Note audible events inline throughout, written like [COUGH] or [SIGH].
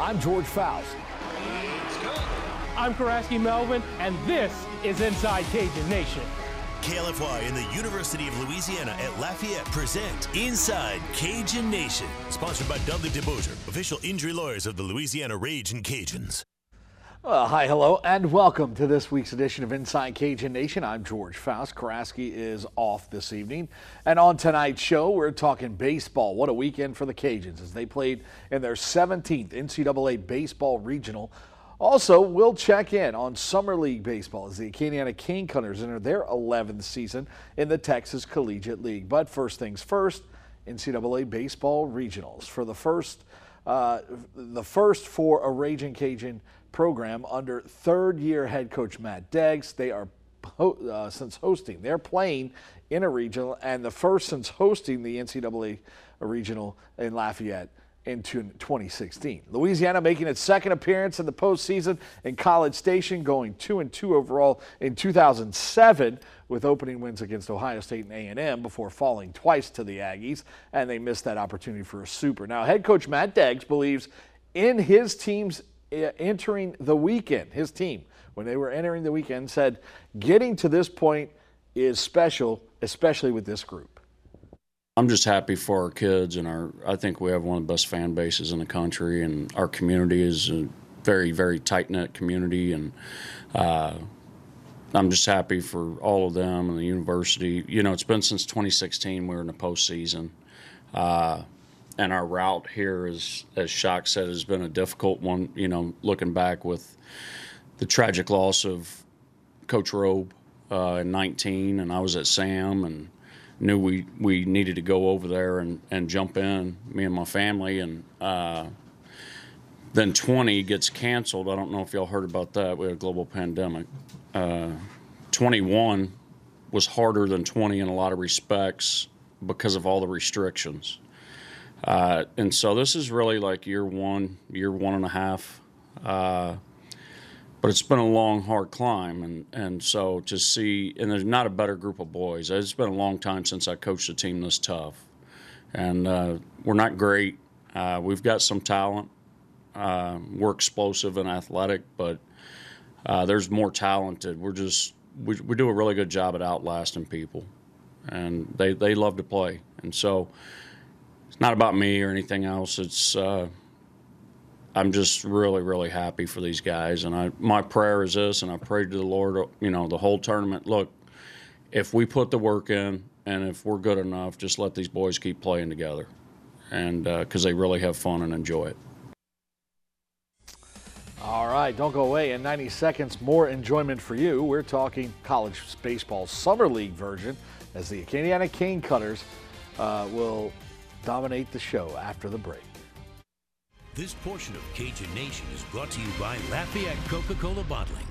I'm George Faust. I'm Karaski Melvin, and this is Inside Cajun Nation. KLFY and the University of Louisiana at Lafayette present Inside Cajun Nation, sponsored by Dudley DeBosier, official injury lawyers of the Louisiana Ragin' Cajuns. Uh, hi, hello, and welcome to this week's edition of Inside Cajun Nation. I'm George Faust. Karaski is off this evening. And on tonight's show, we're talking baseball. What a weekend for the Cajuns as they played in their 17th NCAA Baseball Regional. Also, we'll check in on Summer League Baseball as the Acadiana Cane Cutters enter their 11th season in the Texas Collegiate League. But first things first, NCAA Baseball Regionals. For the first, uh, the first for a Raging Cajun program under third year head coach Matt Deggs. They are uh, since hosting. They're playing in a regional and the first since hosting the NCAA regional in Lafayette in 2016. Louisiana making its second appearance in the postseason in College Station, going two and two overall in 2007 with opening wins against Ohio State and A&M before falling twice to the Aggies, and they missed that opportunity for a super. Now, head coach Matt Deggs believes in his team's entering the weekend, his team, when they were entering the weekend, said getting to this point is special, especially with this group. I'm just happy for our kids and our. I think we have one of the best fan bases in the country, and our community is a very, very tight knit community, and uh, I'm just happy for all of them and the university. You know, it's been since 2016 we were in the postseason. Uh, and our route here is, as Shock said, has been a difficult one. You know, looking back with the tragic loss of Coach Robe uh, in 19, and I was at Sam and knew we, we needed to go over there and, and jump in, me and my family, and uh, then 20 gets canceled. I don't know if y'all heard about that. We had a global pandemic. Uh, 21 was harder than 20 in a lot of respects because of all the restrictions. Uh, and so this is really like year one, year one and a half. Uh, but it's been a long, hard climb. And, and so to see, and there's not a better group of boys. It's been a long time since I coached a team this tough. And uh, we're not great. Uh, we've got some talent. Uh, we're explosive and athletic, but uh, there's more talented. We're just, we, we do a really good job at outlasting people. And they, they love to play. And so, it's not about me or anything else. It's uh, I'm just really, really happy for these guys, and I my prayer is this, and I prayed to the Lord, you know, the whole tournament. Look, if we put the work in, and if we're good enough, just let these boys keep playing together, and because uh, they really have fun and enjoy it. All right, don't go away. In 90 seconds, more enjoyment for you. We're talking college baseball summer league version as the Acadiana Cane Cutters uh, will dominate the show after the break. This portion of Cajun Nation is brought to you by Lafayette Coca-Cola Bottling.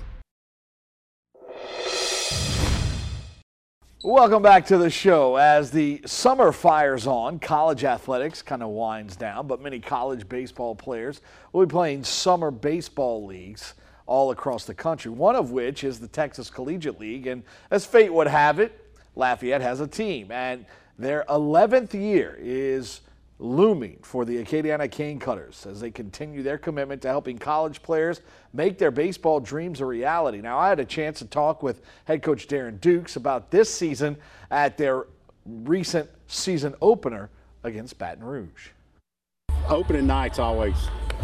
Welcome back to the show. As the summer fires on, college athletics kind of winds down, but many college baseball players will be playing summer baseball leagues all across the country, one of which is the Texas Collegiate League. And as fate would have it, Lafayette has a team. And their 11th year is looming for the Acadiana Cane Cutters as they continue their commitment to helping college players make their baseball dreams a reality. Now, I had a chance to talk with head coach Darren Dukes about this season at their recent season opener against Baton Rouge. Opening night's always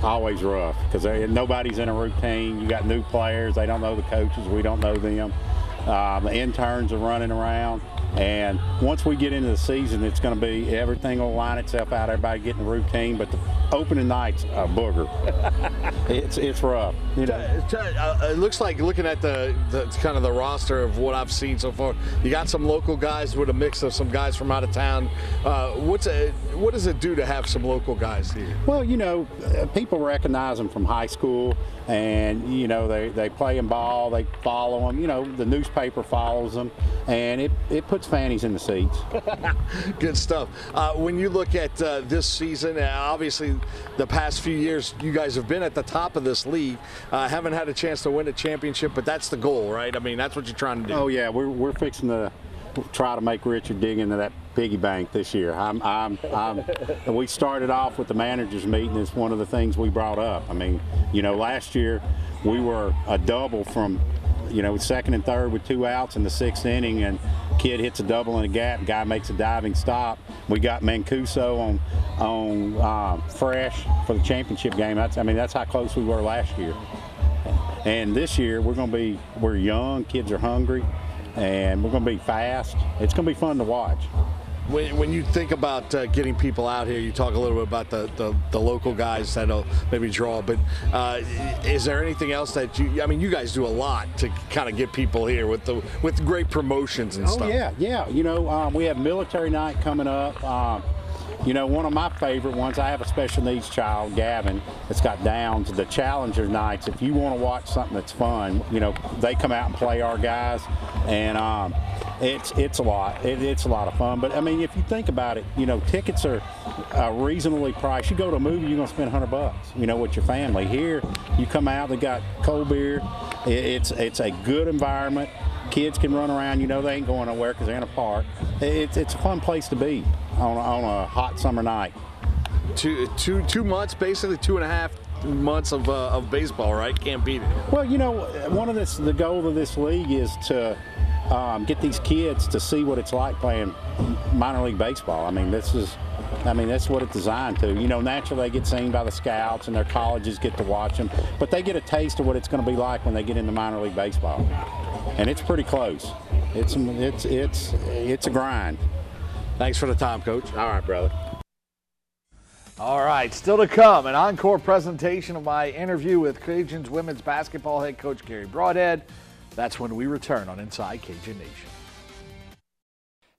always rough because nobody's in a routine. You got new players; they don't know the coaches, we don't know them. Um, the interns are running around. And once we get into the season, it's going to be everything will line itself out. Everybody getting routine, but the opening night's a booger. [LAUGHS] it's it's rough. You know? Uh, it looks like looking at the, the kind of the roster of what I've seen so far. You got some local guys with a mix of some guys from out of town. Uh, what's a, what does it do to have some local guys here? Well, you know, uh, people recognize them from high school and you know they, they play in ball they follow them you know the newspaper follows them and it, it puts fannies in the seats [LAUGHS] good stuff uh, when you look at uh, this season uh, obviously the past few years you guys have been at the top of this league uh, haven't had a chance to win a championship but that's the goal right i mean that's what you're trying to do oh yeah we're, we're fixing to try to make richard dig into that piggy bank this year. I'm, I'm, I'm, we started off with the managers meeting. It's one of the things we brought up. I mean, you know, last year we were a double from, you know, second and third with two outs in the sixth inning, and kid hits a double in a gap. Guy makes a diving stop. We got Mancuso on on uh, fresh for the championship game. That's, I mean, that's how close we were last year. And this year we're going to be we're young, kids are hungry, and we're going to be fast. It's going to be fun to watch. When, when you think about uh, getting people out here, you talk a little bit about the, the, the local guys that'll maybe draw, but uh, is there anything else that you? I mean, you guys do a lot to kind of get people here with the with great promotions and oh, stuff. yeah, yeah. You know, um, we have military night coming up. Um, you know, one of my favorite ones, I have a special needs child, Gavin, that's got Downs. The Challenger nights, if you want to watch something that's fun, you know, they come out and play our guys, and um, it's it's a lot. It, it's a lot of fun. But I mean, if you think about it, you know, tickets are uh, reasonably priced. You go to a movie, you're gonna spend 100 bucks, you know, with your family. Here, you come out, they got cold beer. It, it's it's a good environment. Kids can run around. You know, they ain't going nowhere because they're in a park. It's it's a fun place to be on, on a hot summer night. Two, two, two months, basically two and a half months of, uh, of baseball, right? Can't beat it. Well, you know, one of this, the goal of this league is to um, get these kids to see what it's like playing minor league baseball. I mean, this is, I mean, that's what it's designed to. You know, naturally they get seen by the scouts and their colleges get to watch them, but they get a taste of what it's going to be like when they get into minor league baseball, and it's pretty close. It's it's it's it's a grind. Thanks for the time, Coach. All right, brother. All right, still to come, an encore presentation of my interview with Cajuns women's basketball head coach Garry Brodhead. That's when we return on Inside Cajun Nation.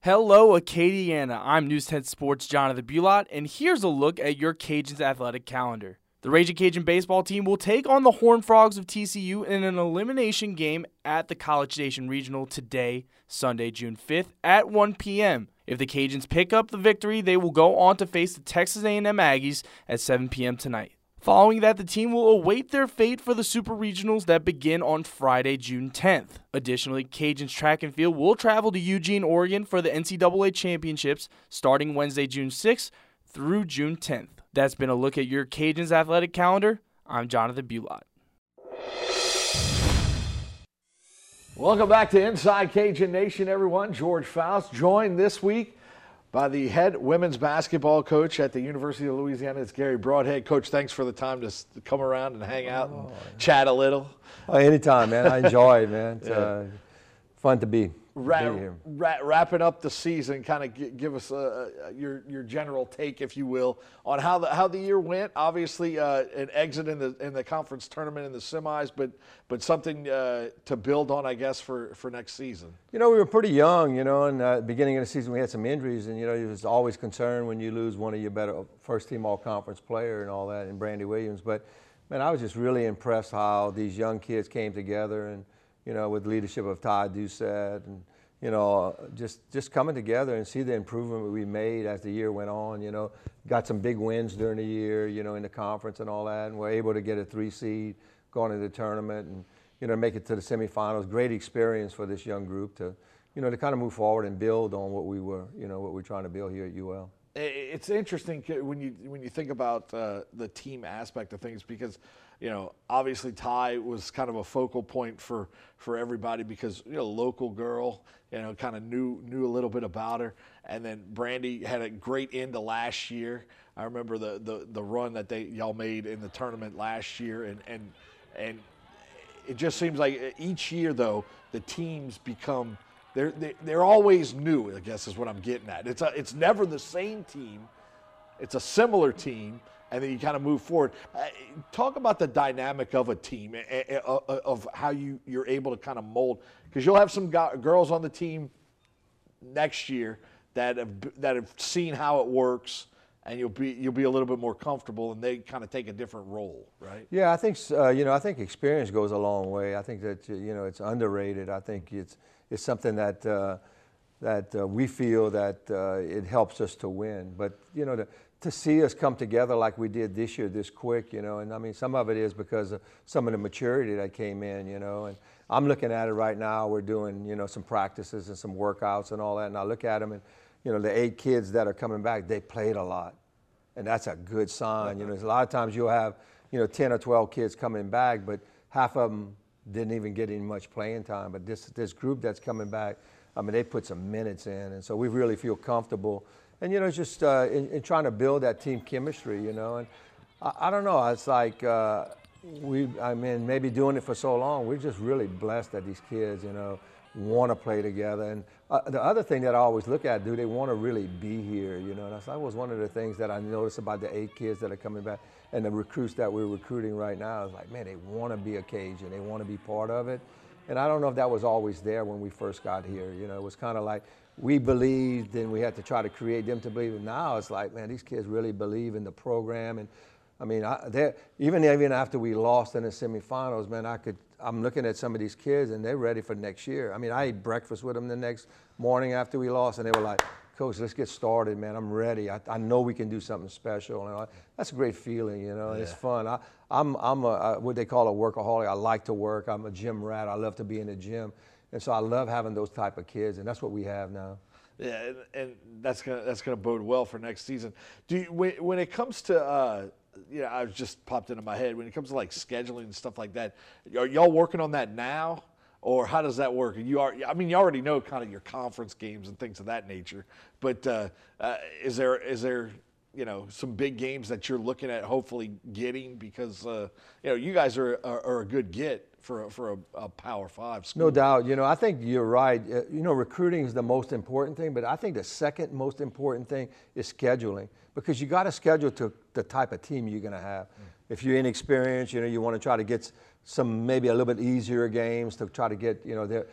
Hello, Acadiana. I'm News 10 Sports Jonathan Bulot, and here's a look at your Cajuns athletic calendar. The Raging Cajun baseball team will take on the Horned Frogs of TCU in an elimination game at the College Station Regional today, Sunday, June 5th at 1 p.m. If the Cajuns pick up the victory, they will go on to face the Texas A&M Aggies at 7 p.m. tonight. Following that, the team will await their fate for the Super Regionals that begin on Friday, June 10th. Additionally, Cajuns track and field will travel to Eugene, Oregon for the NCAA Championships starting Wednesday, June 6th through June 10th. That's been a look at your Cajuns athletic calendar. I'm Jonathan Bulot. Welcome back to Inside Cajun Nation, everyone. George Faust joined this week by the head women's basketball coach at the University of Louisiana. It's Garry Brodhead. Coach, thanks for the time to come around and hang out and chat a little. Oh, anytime, man. I enjoy it, man. It's [LAUGHS] yeah. uh, fun to be. Ra- ra- wrapping up the season, kind of g- give us uh, your your general take, if you will, on how the how the year went. Obviously, uh, an exit in the in the conference tournament in the semis, but but something uh, to build on, I guess, for for next season. You know, we were pretty young. You know, and uh, beginning of the season we had some injuries, and you know, you was always concerned when you lose one of your better first team all conference player and all that, and Brandi Williams. But man, I was just really impressed how these young kids came together and you know, with leadership of Todd Doucet and, you know, just, just coming together and see the improvement we made as the year went on, you know, got some big wins during the year, you know, in the conference and all that, and we're able to get a three seed, going into the tournament and, you know, make it to the semifinals. Great experience for this young group to, you know, to kind of move forward and build on what we were, you know, what we're trying to build here at UL. It's interesting when you when you think about uh, the team aspect of things because you know, obviously Ty was kind of a focal point for for everybody because you know, local girl, you know, kind of knew knew a little bit about her, and then Brandi had a great end to last year. I remember the the, the run that they y'all made in the tournament last year, and and and it just seems like each year though the teams become they're they're always new. I guess is what I'm getting at. It's a, it's never the same team. It's a similar team and then you kind of move forward. Uh, talk about the dynamic of a team, of how you, you're able to kind of mold, because you'll have some go- girls on the team next year that have, that have seen how it works. And you'll be you'll be a little bit more comfortable, and they kind of take a different role, right? Yeah, I think uh, you know I think experience goes a long way. I think that you know it's underrated. I think it's it's something that uh, that uh, we feel that it helps us to win. But you know the to see us come together like we did this year, this quick, you know, and I mean, some of it is because of some of the maturity that came in, you know, and I'm looking at it right now. We're doing, you know, some practices and some workouts and all that, and I look at them and, you know, the eight kids that are coming back, they played a lot, and that's a good sign. You know, a lot of times you'll have, you know, 10 or 12 kids coming back, but half of them didn't even get any much playing time. But this this group that's coming back, I mean, they put some minutes in, and so we really feel comfortable. And you know, just uh, in, in, trying to build that team chemistry, you know, and I, I don't know. It's like uh, we, I mean, maybe doing it for so long, we're just really blessed that these kids, you know, want to play together. And uh, the other thing that I always look at, do they want to really be here? You know, and that was one of the things that I noticed about the eight kids that are coming back and the recruits that we're recruiting right now. Is like, man, they want to be a Cajun. They want to be part of it. And I don't know if that was always there when we first got here. You know, it was kind of like we believed and we had to try to create them to believe. And now it's like, man, these kids really believe in the program. And I mean, I, even even after we lost in the semifinals, man, I could. I'm looking at some of these kids and they're ready for next year. I mean, I ate breakfast with them the next morning after we lost, and they were like, "Coach, let's get started, man. I'm ready. I, I know we can do something special." And I, that's a great feeling, you know. Yeah. It's fun. I, I'm I'm a, what they call a workaholic. I like to work. I'm a gym rat. I love to be in the gym, and so I love having those type of kids, and that's what we have now. Yeah, and, and that's gonna that's gonna bode well for next season. Do you, when, when it comes to uh, you know, I was just popped into my head when it comes to like scheduling and stuff like that. Are y'all working on that now, or how does that work? You are, I mean, you already know kind of your conference games and things of that nature. But uh, uh, is there is there you know some big games that you're looking at hopefully getting because uh, you know you guys are, are, are a good get for a, for a, a Power Five school. No doubt. You know, I think you're right. Uh, you know, recruiting is the most important thing, but I think the second most important thing is scheduling because you got to schedule to the type of team you're going to have. Mm. If you're inexperienced, you know, you want to try to get some maybe a little bit easier games to try to get you know they're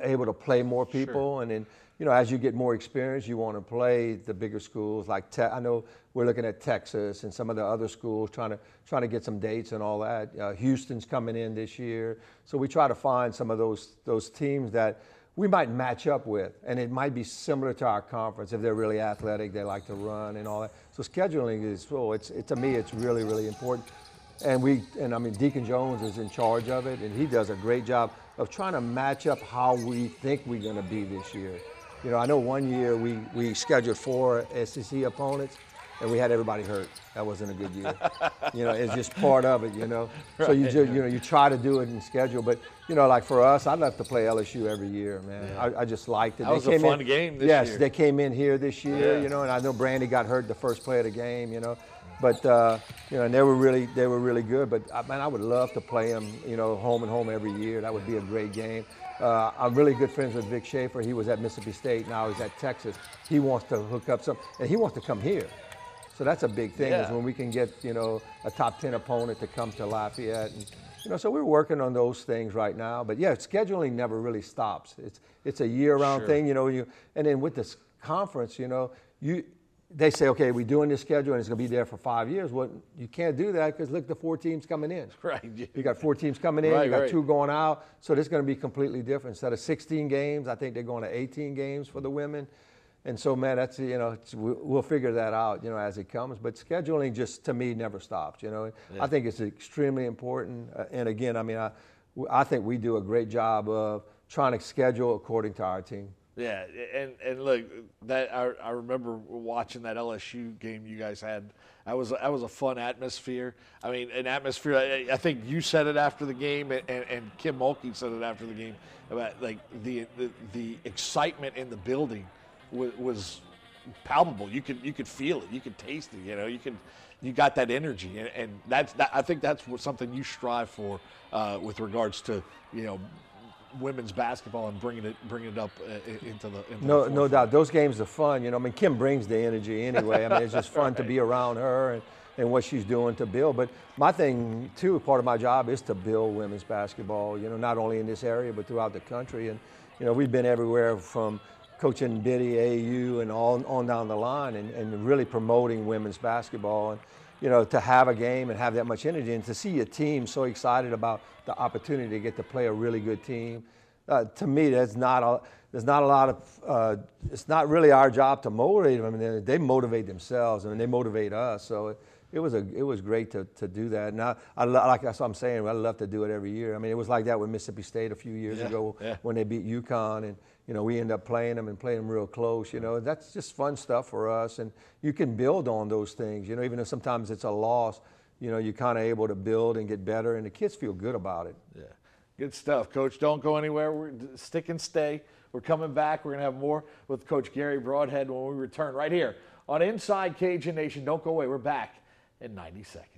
able to play more people, sure. and then you know, as you get more experience, you want to play the bigger schools. Like te- I know we're looking at Texas and some of the other schools trying to trying to get some dates and all that. Uh, Houston's coming in this year, so we try to find some of those those teams that we might match up with, and it might be similar to our conference if they're really athletic, they like to run and all that. So scheduling is, oh, it's it, to me, it's really really important. And we and I mean Deacon Jones is in charge of it, and he does a great job of trying to match up how we think we're going to be this year. You know, I know one year we, we scheduled four SEC opponents and we had everybody hurt. That wasn't a good year. [LAUGHS] you know, it's just part of it, you know. Right. So you just, you know, you try to do it in schedule. But, you know, like for us, I'd love to play LSU every year, man. Yeah. I, I, just liked it. That they was a fun in, game this year. yes, year. they came in here this year, yeah. you know, and I know Brandi got hurt the first play of the game, you know. But uh, you know, and they were really they were really good. But uh, man, I would love to play them, you know, home and home every year. That would be a great game. Uh, I'm really good friends with Vic Schaefer. He was at Mississippi State. Now he's at Texas. He wants to hook up some, and he wants to come here. So that's a big thing yeah. is when we can get you know a top ten opponent to come to Lafayette. And, you know, so we're working on those things right now. But yeah, scheduling never really stops. It's it's a year-round sure. thing. You know, you and then with this conference, you know, you they say, okay, we're doing this schedule and it's going to be there for five years. Well, you can't do that because look, the four teams coming in. [LAUGHS] Right. You got four teams coming in. Right, you got right. two going out. So this is going to be completely different. Instead of 16 games, I think they're going to 18 games for the women. And so, man, that's you know, we'll figure that out, you know, as it comes. But scheduling just to me never stops. You know, yeah. I think it's extremely important. Uh, and again, I mean, I, I think we do a great job of trying to schedule according to our team. Yeah, and and look, that I, I remember watching that LSU game you guys had. That was that was a fun atmosphere. I mean, an atmosphere. I, I think you said it after the game, and, and Kim Mulkey said it after the game about like the the, the excitement in the building was, was palpable. You could you could feel it. You could taste it. You know, you could you got that energy, and, and that's that, I think that's what, something you strive for uh, with regards to you know women's basketball and bringing it bringing it up uh, into the into no the no doubt. Those games are fun you know I mean Kim brings the energy anyway. I mean it's just fun right. to be [LAUGHS] around her and, and what she's doing to build. But my thing too part of my job is to build women's basketball you know not only in this area but throughout the country. And you know we've been everywhere from coaching Biddy AU and all on down the line and, and really promoting women's basketball. And you know, to have a game and have that much energy and to see a team so excited about the opportunity to get to play a really good team. Uh, to me, that's not a, there's not a lot of, uh, it's not really our job to motivate them. I mean, they, motivate themselves I and mean, they motivate us. So it, it, was, a, it was great to, to do that. Now, I, like that's what I'm saying, I love to do it every year. I mean, it was like that with Mississippi State a few years yeah, ago yeah. when they beat UConn. And, you know, we end up playing them and playing them real close. You know, that's just fun stuff for us, and you can build on those things. You know, even if sometimes it's a loss, you know, you're kind of able to build and get better, and the kids feel good about it. Yeah, good stuff, Coach. Don't go anywhere. We're stick and stay. We're coming back. We're gonna have more with Coach Garry Brodhead when we return right here on Inside Cajun Nation. Don't go away. We're back in 90 seconds.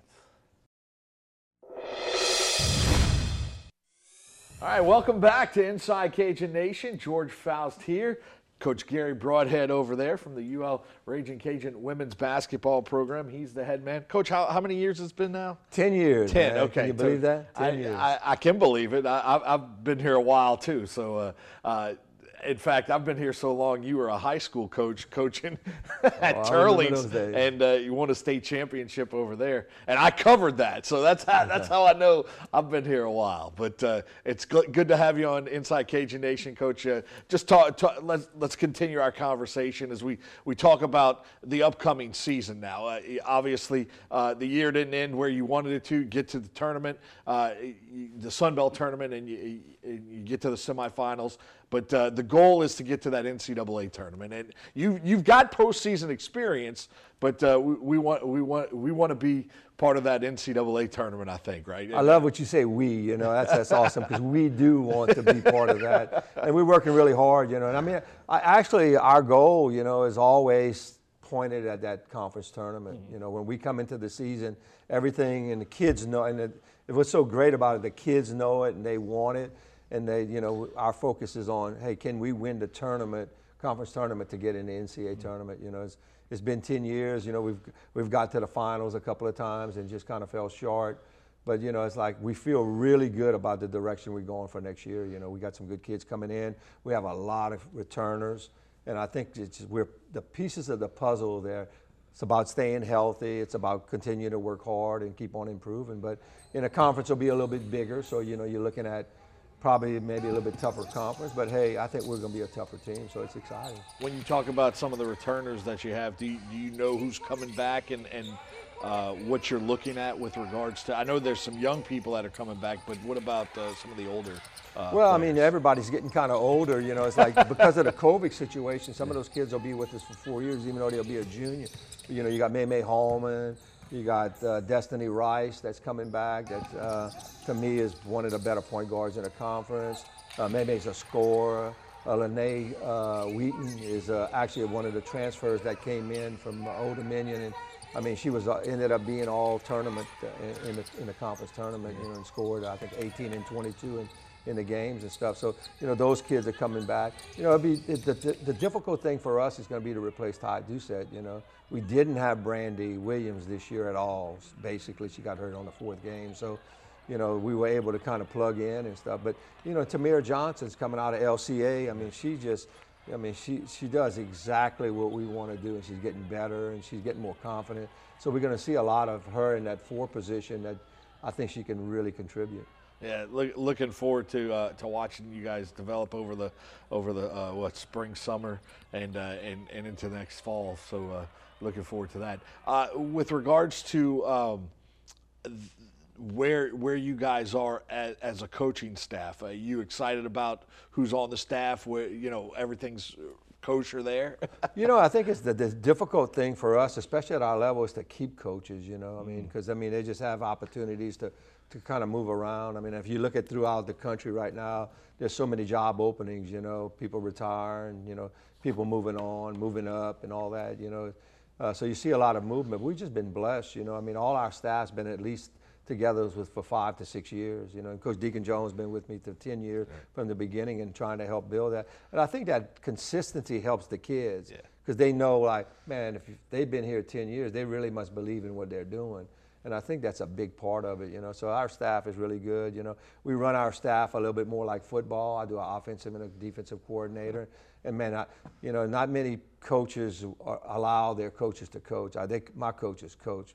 All right, welcome back to Inside Cajun Nation. George Faust here. Coach Garry Brodhead over there from the UL Raging Cajun women's basketball program. He's the head man. Coach, how, how many years has it been now? Ten years. Ten. man. Okay. Can you believe that? Ten I, years. I, I can believe it. I I, have been here a while too. So, uh, uh, in fact, I've been here so long. You were a high school coach coaching [LAUGHS] at Oh, I Teurlings, and uh, you won a state championship over there. And I covered that, so that's how that's [LAUGHS] how I know I've been here a while. But uh, it's good, good to have you on Inside Cajun Nation, Coach. Uh, just talk, talk. Let's let's continue our conversation as we we talk about the upcoming season now. Uh, obviously, uh, the year didn't end where you wanted it to. Get to the tournament, uh, the Sun Belt tournament, and you you get to the semifinals. But uh, the goal is to get to that NCAA tournament, and you you've got postseason experience, but uh, we, we want we want we want to be part of that NCAA tournament. I think, right? I love what you say. We, you know, that's that's awesome because we do want to be part of that, and we're working really hard, you know. And I mean, I, actually, our goal, you know, is always pointed at that conference tournament. You know, when we come into the season, everything and the kids know, and it, it what's so great about it, the kids know it and they want it, and they, you know, our focus is on, hey, can we win the tournament, conference tournament, to get in the NCAA mm-hmm. tournament? You know, it's, it's been 10 years. You know, we've we've got to the finals a couple of times and just kind of fell short. But you know, it's like we feel really good about the direction we're going for next year. You know, we got some good kids coming in. We have a lot of returners, and I think it's we're the pieces of the puzzle there. It's about staying healthy. It's about continuing to work hard and keep on improving. But in a conference, will be a little bit bigger. So you know, you're looking at probably maybe a little bit tougher conference. But hey, I think we're going to be a tougher team. So it's exciting. When you talk about some of the returners that you have, do you, do you know who's coming back and, and uh, what you're looking at with regards to? I know there's some young people that are coming back, but what about uh, some of the older? Uh, Well, I mean, everybody's getting kind of older. You know, it's like [LAUGHS] because of the COVID situation, some of those kids will be with us for four years, even though they'll be a junior. You know, you got May May Holman, you got uh, Destiny Rice that's coming back. That uh, to me is one of the better point guards in the conference. Uh, May's a scorer. Uh, Lene uh, Wheaton is uh, actually one of the transfers that came in from Old Dominion, and I mean, she was uh, ended up being all tournament uh, in, in, the, in the conference tournament, you know, and scored I think 18 and 22 in, in the games and stuff. So you know, those kids are coming back. You know, be it, the, the, the difficult thing for us is going to be to replace Ty Doucet. You know, we didn't have Brandi Williams this year at all. Basically, she got hurt on the fourth game, so. You know, we were able to kind of plug in and stuff. But, you know, Tamir Johnson's coming out of LCA. I mean, she just, I mean, she, she does exactly what we want to do, and she's getting better and she's getting more confident. So we're going to see a lot of her in that four position that I think she can really contribute. Yeah, look, looking forward to uh, to watching you guys develop over the over the uh, what spring, summer, and uh, and and into next fall. So uh, looking forward to that. Uh, with regards to um, th- where where you guys are as, as a coaching staff, are you excited about who's on the staff? Where you know everything's kosher there. [LAUGHS] You know, I think it's the, the difficult thing for us, especially at our level, is to keep coaches. You know, I mean, because I mean, they just have opportunities to to kind of move around. I mean, if you look at throughout the country right now, there's so many job openings. You know, people retiring. You know, people moving on, moving up, and all that. You know, uh, so you see a lot of movement. We've just been blessed. You know, I mean, all our staff's been at least together with for five to six years. You know, and Coach Deacon Jones been with me for 10 years from the beginning and trying to help build that. And I think that consistency helps the kids because they know, like, man, if they've been here 10 years, they really must believe in what they're doing. And I think that's a big part of it, you know. So our staff is really good, you know. We run our staff a little bit more like football. I do an offensive and a defensive coordinator. And man, I, you know, not many coaches are, allow their coaches to coach. I think my coaches coach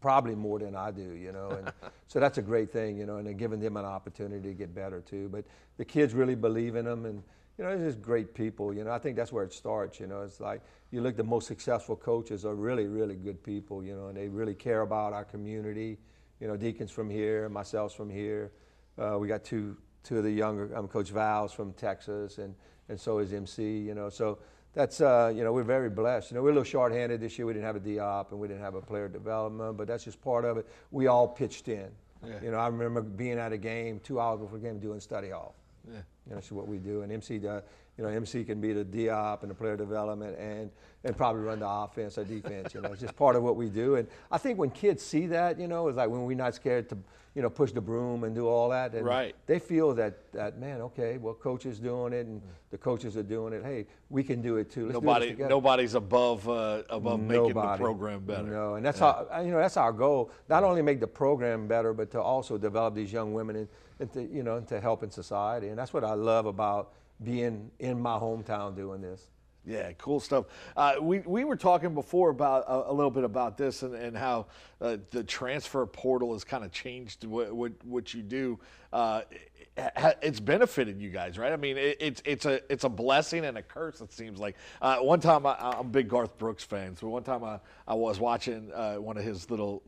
probably more than I do, you know. And [LAUGHS] so that's a great thing, you know, and giving them an opportunity to get better too. But the kids really believe in them, and you know, they're just great people. You know, I think that's where it starts. You know, it's like you look, the most successful coaches are really, really good people. You know, and they really care about our community. You know, Deacons from here, myself from here. Uh, we got two two of the younger um, Coach Val's from Texas, and and so is MC. You know, so that's uh, you know we're very blessed. You know, we're a little short-handed this year. We didn't have a DOP and we didn't have a player development, but that's just part of it. We all pitched in. Yeah. You know, I remember being at a game two hours before the game doing study hall. Yeah. You know, that's what we do. And MC does. You know, MC can be the DOP and the player development and and probably run the offense or defense. You know, it's just part of what we do. And I think when kids see that, you know, it's like when we're not scared to, you know, push the broom and do all that. And Right. They feel that that man, okay, well, coach is doing it and the coaches are doing it. Hey, we can do it too. Let's Nobody, nobody's above uh, above making the program better. No, and that's how you know that's our goal. Not only make the program better, but to also develop these young women and, and to you know to help in society. And that's what I love about being in my hometown doing this. Yeah, cool stuff. Uh, we, we were talking before about a, a little bit about this and, and how uh, the transfer portal has kind of changed what, what, what you do. Uh, it, it's benefited you guys, right? I mean, it, it's it's a it's a blessing and a curse. It seems like. Uh, one time, I, I'm a big Garth Brooks fan, so one time I, I was watching uh, one of his little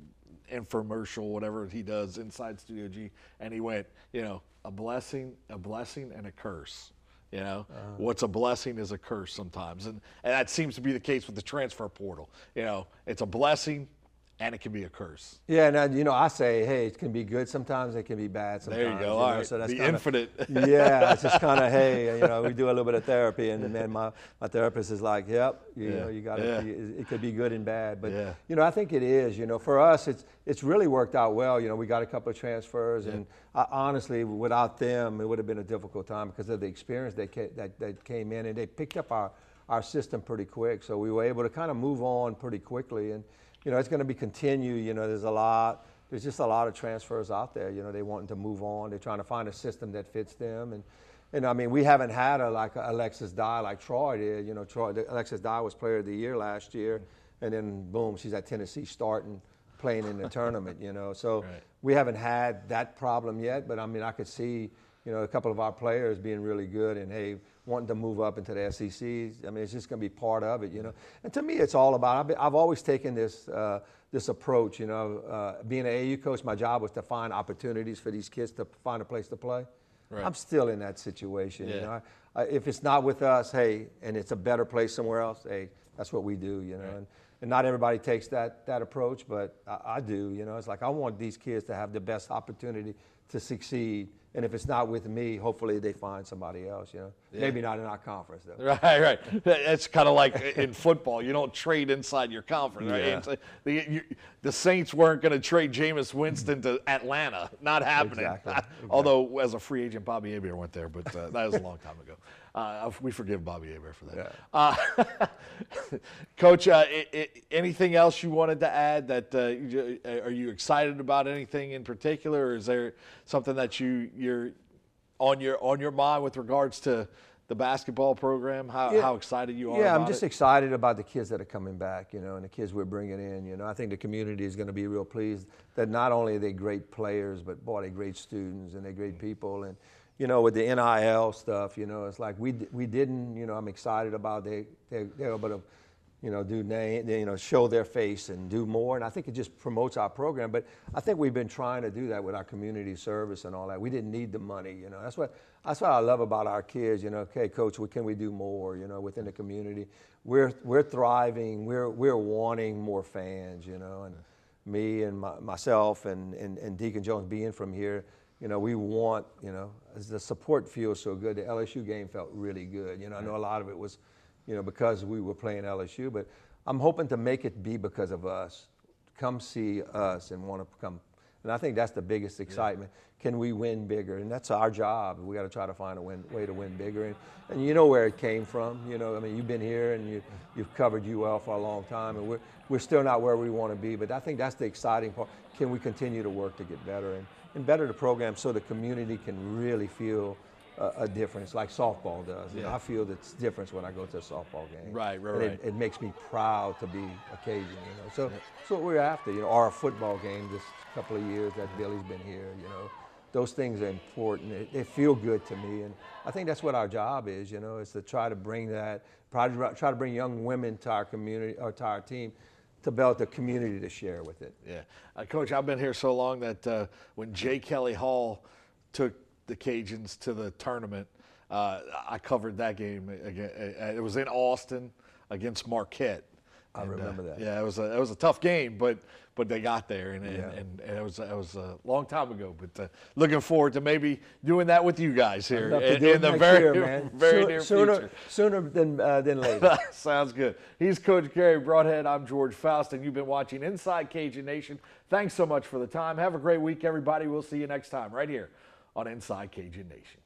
infomercial, whatever he does inside Studio G, and he went, you know, a blessing, a blessing, and a curse. You know, uh-huh. what's a blessing is a curse sometimes, and and that seems to be the case with the transfer portal. You know, it's a blessing, and it can be a curse. Yeah, and I, you know I say, hey, it can be good sometimes, it can be bad sometimes. There you go. know, All right. so that's The kinda- infinite. [LAUGHS] yeah, it's just kind of [LAUGHS] hey, you know, we do a little bit of therapy, and then my, my therapist is like, yep, you Yeah. know, you got. Yeah. It, it could be good and bad, but Yeah. you know, I think it is. You know, for us, it's it's really worked out well. You know, we got a couple of transfers, and I, honestly, without them, it would have been a difficult time because of the experience they ca- that that came in, and they picked up our our system pretty quick. So we were able to kind of move on pretty quickly, and you know, it's going to be continue. You know, there's a lot. There's just a lot of transfers out there. You know, they wanting to move on. They're trying to find a system that fits them, and and I mean, we haven't had a like a Alexus Dye like Troy did. You know, Troy Alexus Dye was Player of the Year last year, and then boom, she's at Tennessee starting, playing in the [LAUGHS] tournament. You know, so Right. we haven't had that problem yet. But I mean, I could see you know a couple of our players being really good and hey wanting to move up into the SEC. I mean, it's just going to be part of it. You know, and to me, it's all about. I've, been, I've always taken this. Uh, this approach, you know, uh, being an AU coach, my job was to find opportunities for these kids to find a place to play. Right. I'm still in that situation. Yeah. You know, I, I, if it's not with us, hey, and it's a better place somewhere else, hey, that's what we do. You know, and, and not everybody takes that that approach, but I, I do. You know, it's like I want these kids to have the best opportunity to succeed. And if it's not with me, hopefully they find somebody else. You know, maybe not in our conference though. [LAUGHS] Right, right. It's kind of like in football. You don't trade inside your conference. Right? Yeah. The, you, the Saints weren't going to trade Jameis Winston to Atlanta. Not happening. Exactly. [LAUGHS] Although, as a free agent, Bobby Hebert went there, but uh, that was a long time ago. Uh, we forgive Bobby Hebert for that. Uh, [LAUGHS] Coach, uh, i i anything else you wanted to add? That uh, you- are you excited about anything in particular, or is there something that you you're on your on your mind with regards to the basketball program? How, Yeah. how excited you are? Yeah, I'm just it? excited about the kids that are coming back, you know, and the kids we're bringing in. You know, I think the community is going to be real pleased that not only are they great players, but boy, they're great students and they're great people. And you know, with the NIL stuff, you know, it's like we we didn't, you know, I'm excited about they they they're able to, you know, do name, you know, show their face and do more. And I think it just promotes our program. But I think we've been trying to do that with our community service and all that. We didn't need the money, you know. That's what that's what I love about our kids. You know, okay, coach, what can we do more? You know, within the community, we're we're thriving. We're we're wanting more fans. You know, and me and my, myself and, and and Deacon Jones being from here. You know, we want, you know, the support feels so good. The LSU game felt really good. You know, I know a lot of it was, you know, because we were playing LSU, but I'm hoping to make it be because of us. Come see us and want to come. And I think that's the biggest excitement. Can we win bigger? And that's our job. We got to try to find a win, way to win bigger. And, and you know where it came from. You know, I mean, you've been here and you, you've covered UL for a long time, and we're, we're still not where we want to be. But I think that's the exciting part. Can we continue to work to get better and, and better the program so the community can really feel a, a difference, like softball does. You know, Yeah. I feel that's difference when I go to a softball game. Right, right, And it- right. It, makes me proud to be a Cajun. You know, so that's what we're after. You know, or a football game this couple of years that Billy's been here. You know, those things are important. They, they feel good to me, and I think that's what our job is. You know, is to try to bring that, try to try to bring young women to our community or to our team, to build the community to share with it. Yeah, uh, Coach, I've been here so long that uh, when Jay Kelly Hall took the Cajuns to the tournament. Uh, I covered that game. Again. It was in Austin against Marquette. I And, uh, remember that. Yeah, it was a it was a tough game, but but they got there, and and, Yeah. and, and it was it was a long time ago. But uh, looking forward to maybe doing that with you guys here I'd love to in, in the very year, man. [LAUGHS] very Soo- near sooner, future. Sooner than, uh, than later. [LAUGHS] Sounds good. He's Coach Garry Brodhead. I'm George Faust, and you've been watching Inside Cajun Nation. Thanks so much for the time. Have a great week, everybody. We'll see you next time right here on Inside Cajun Nation.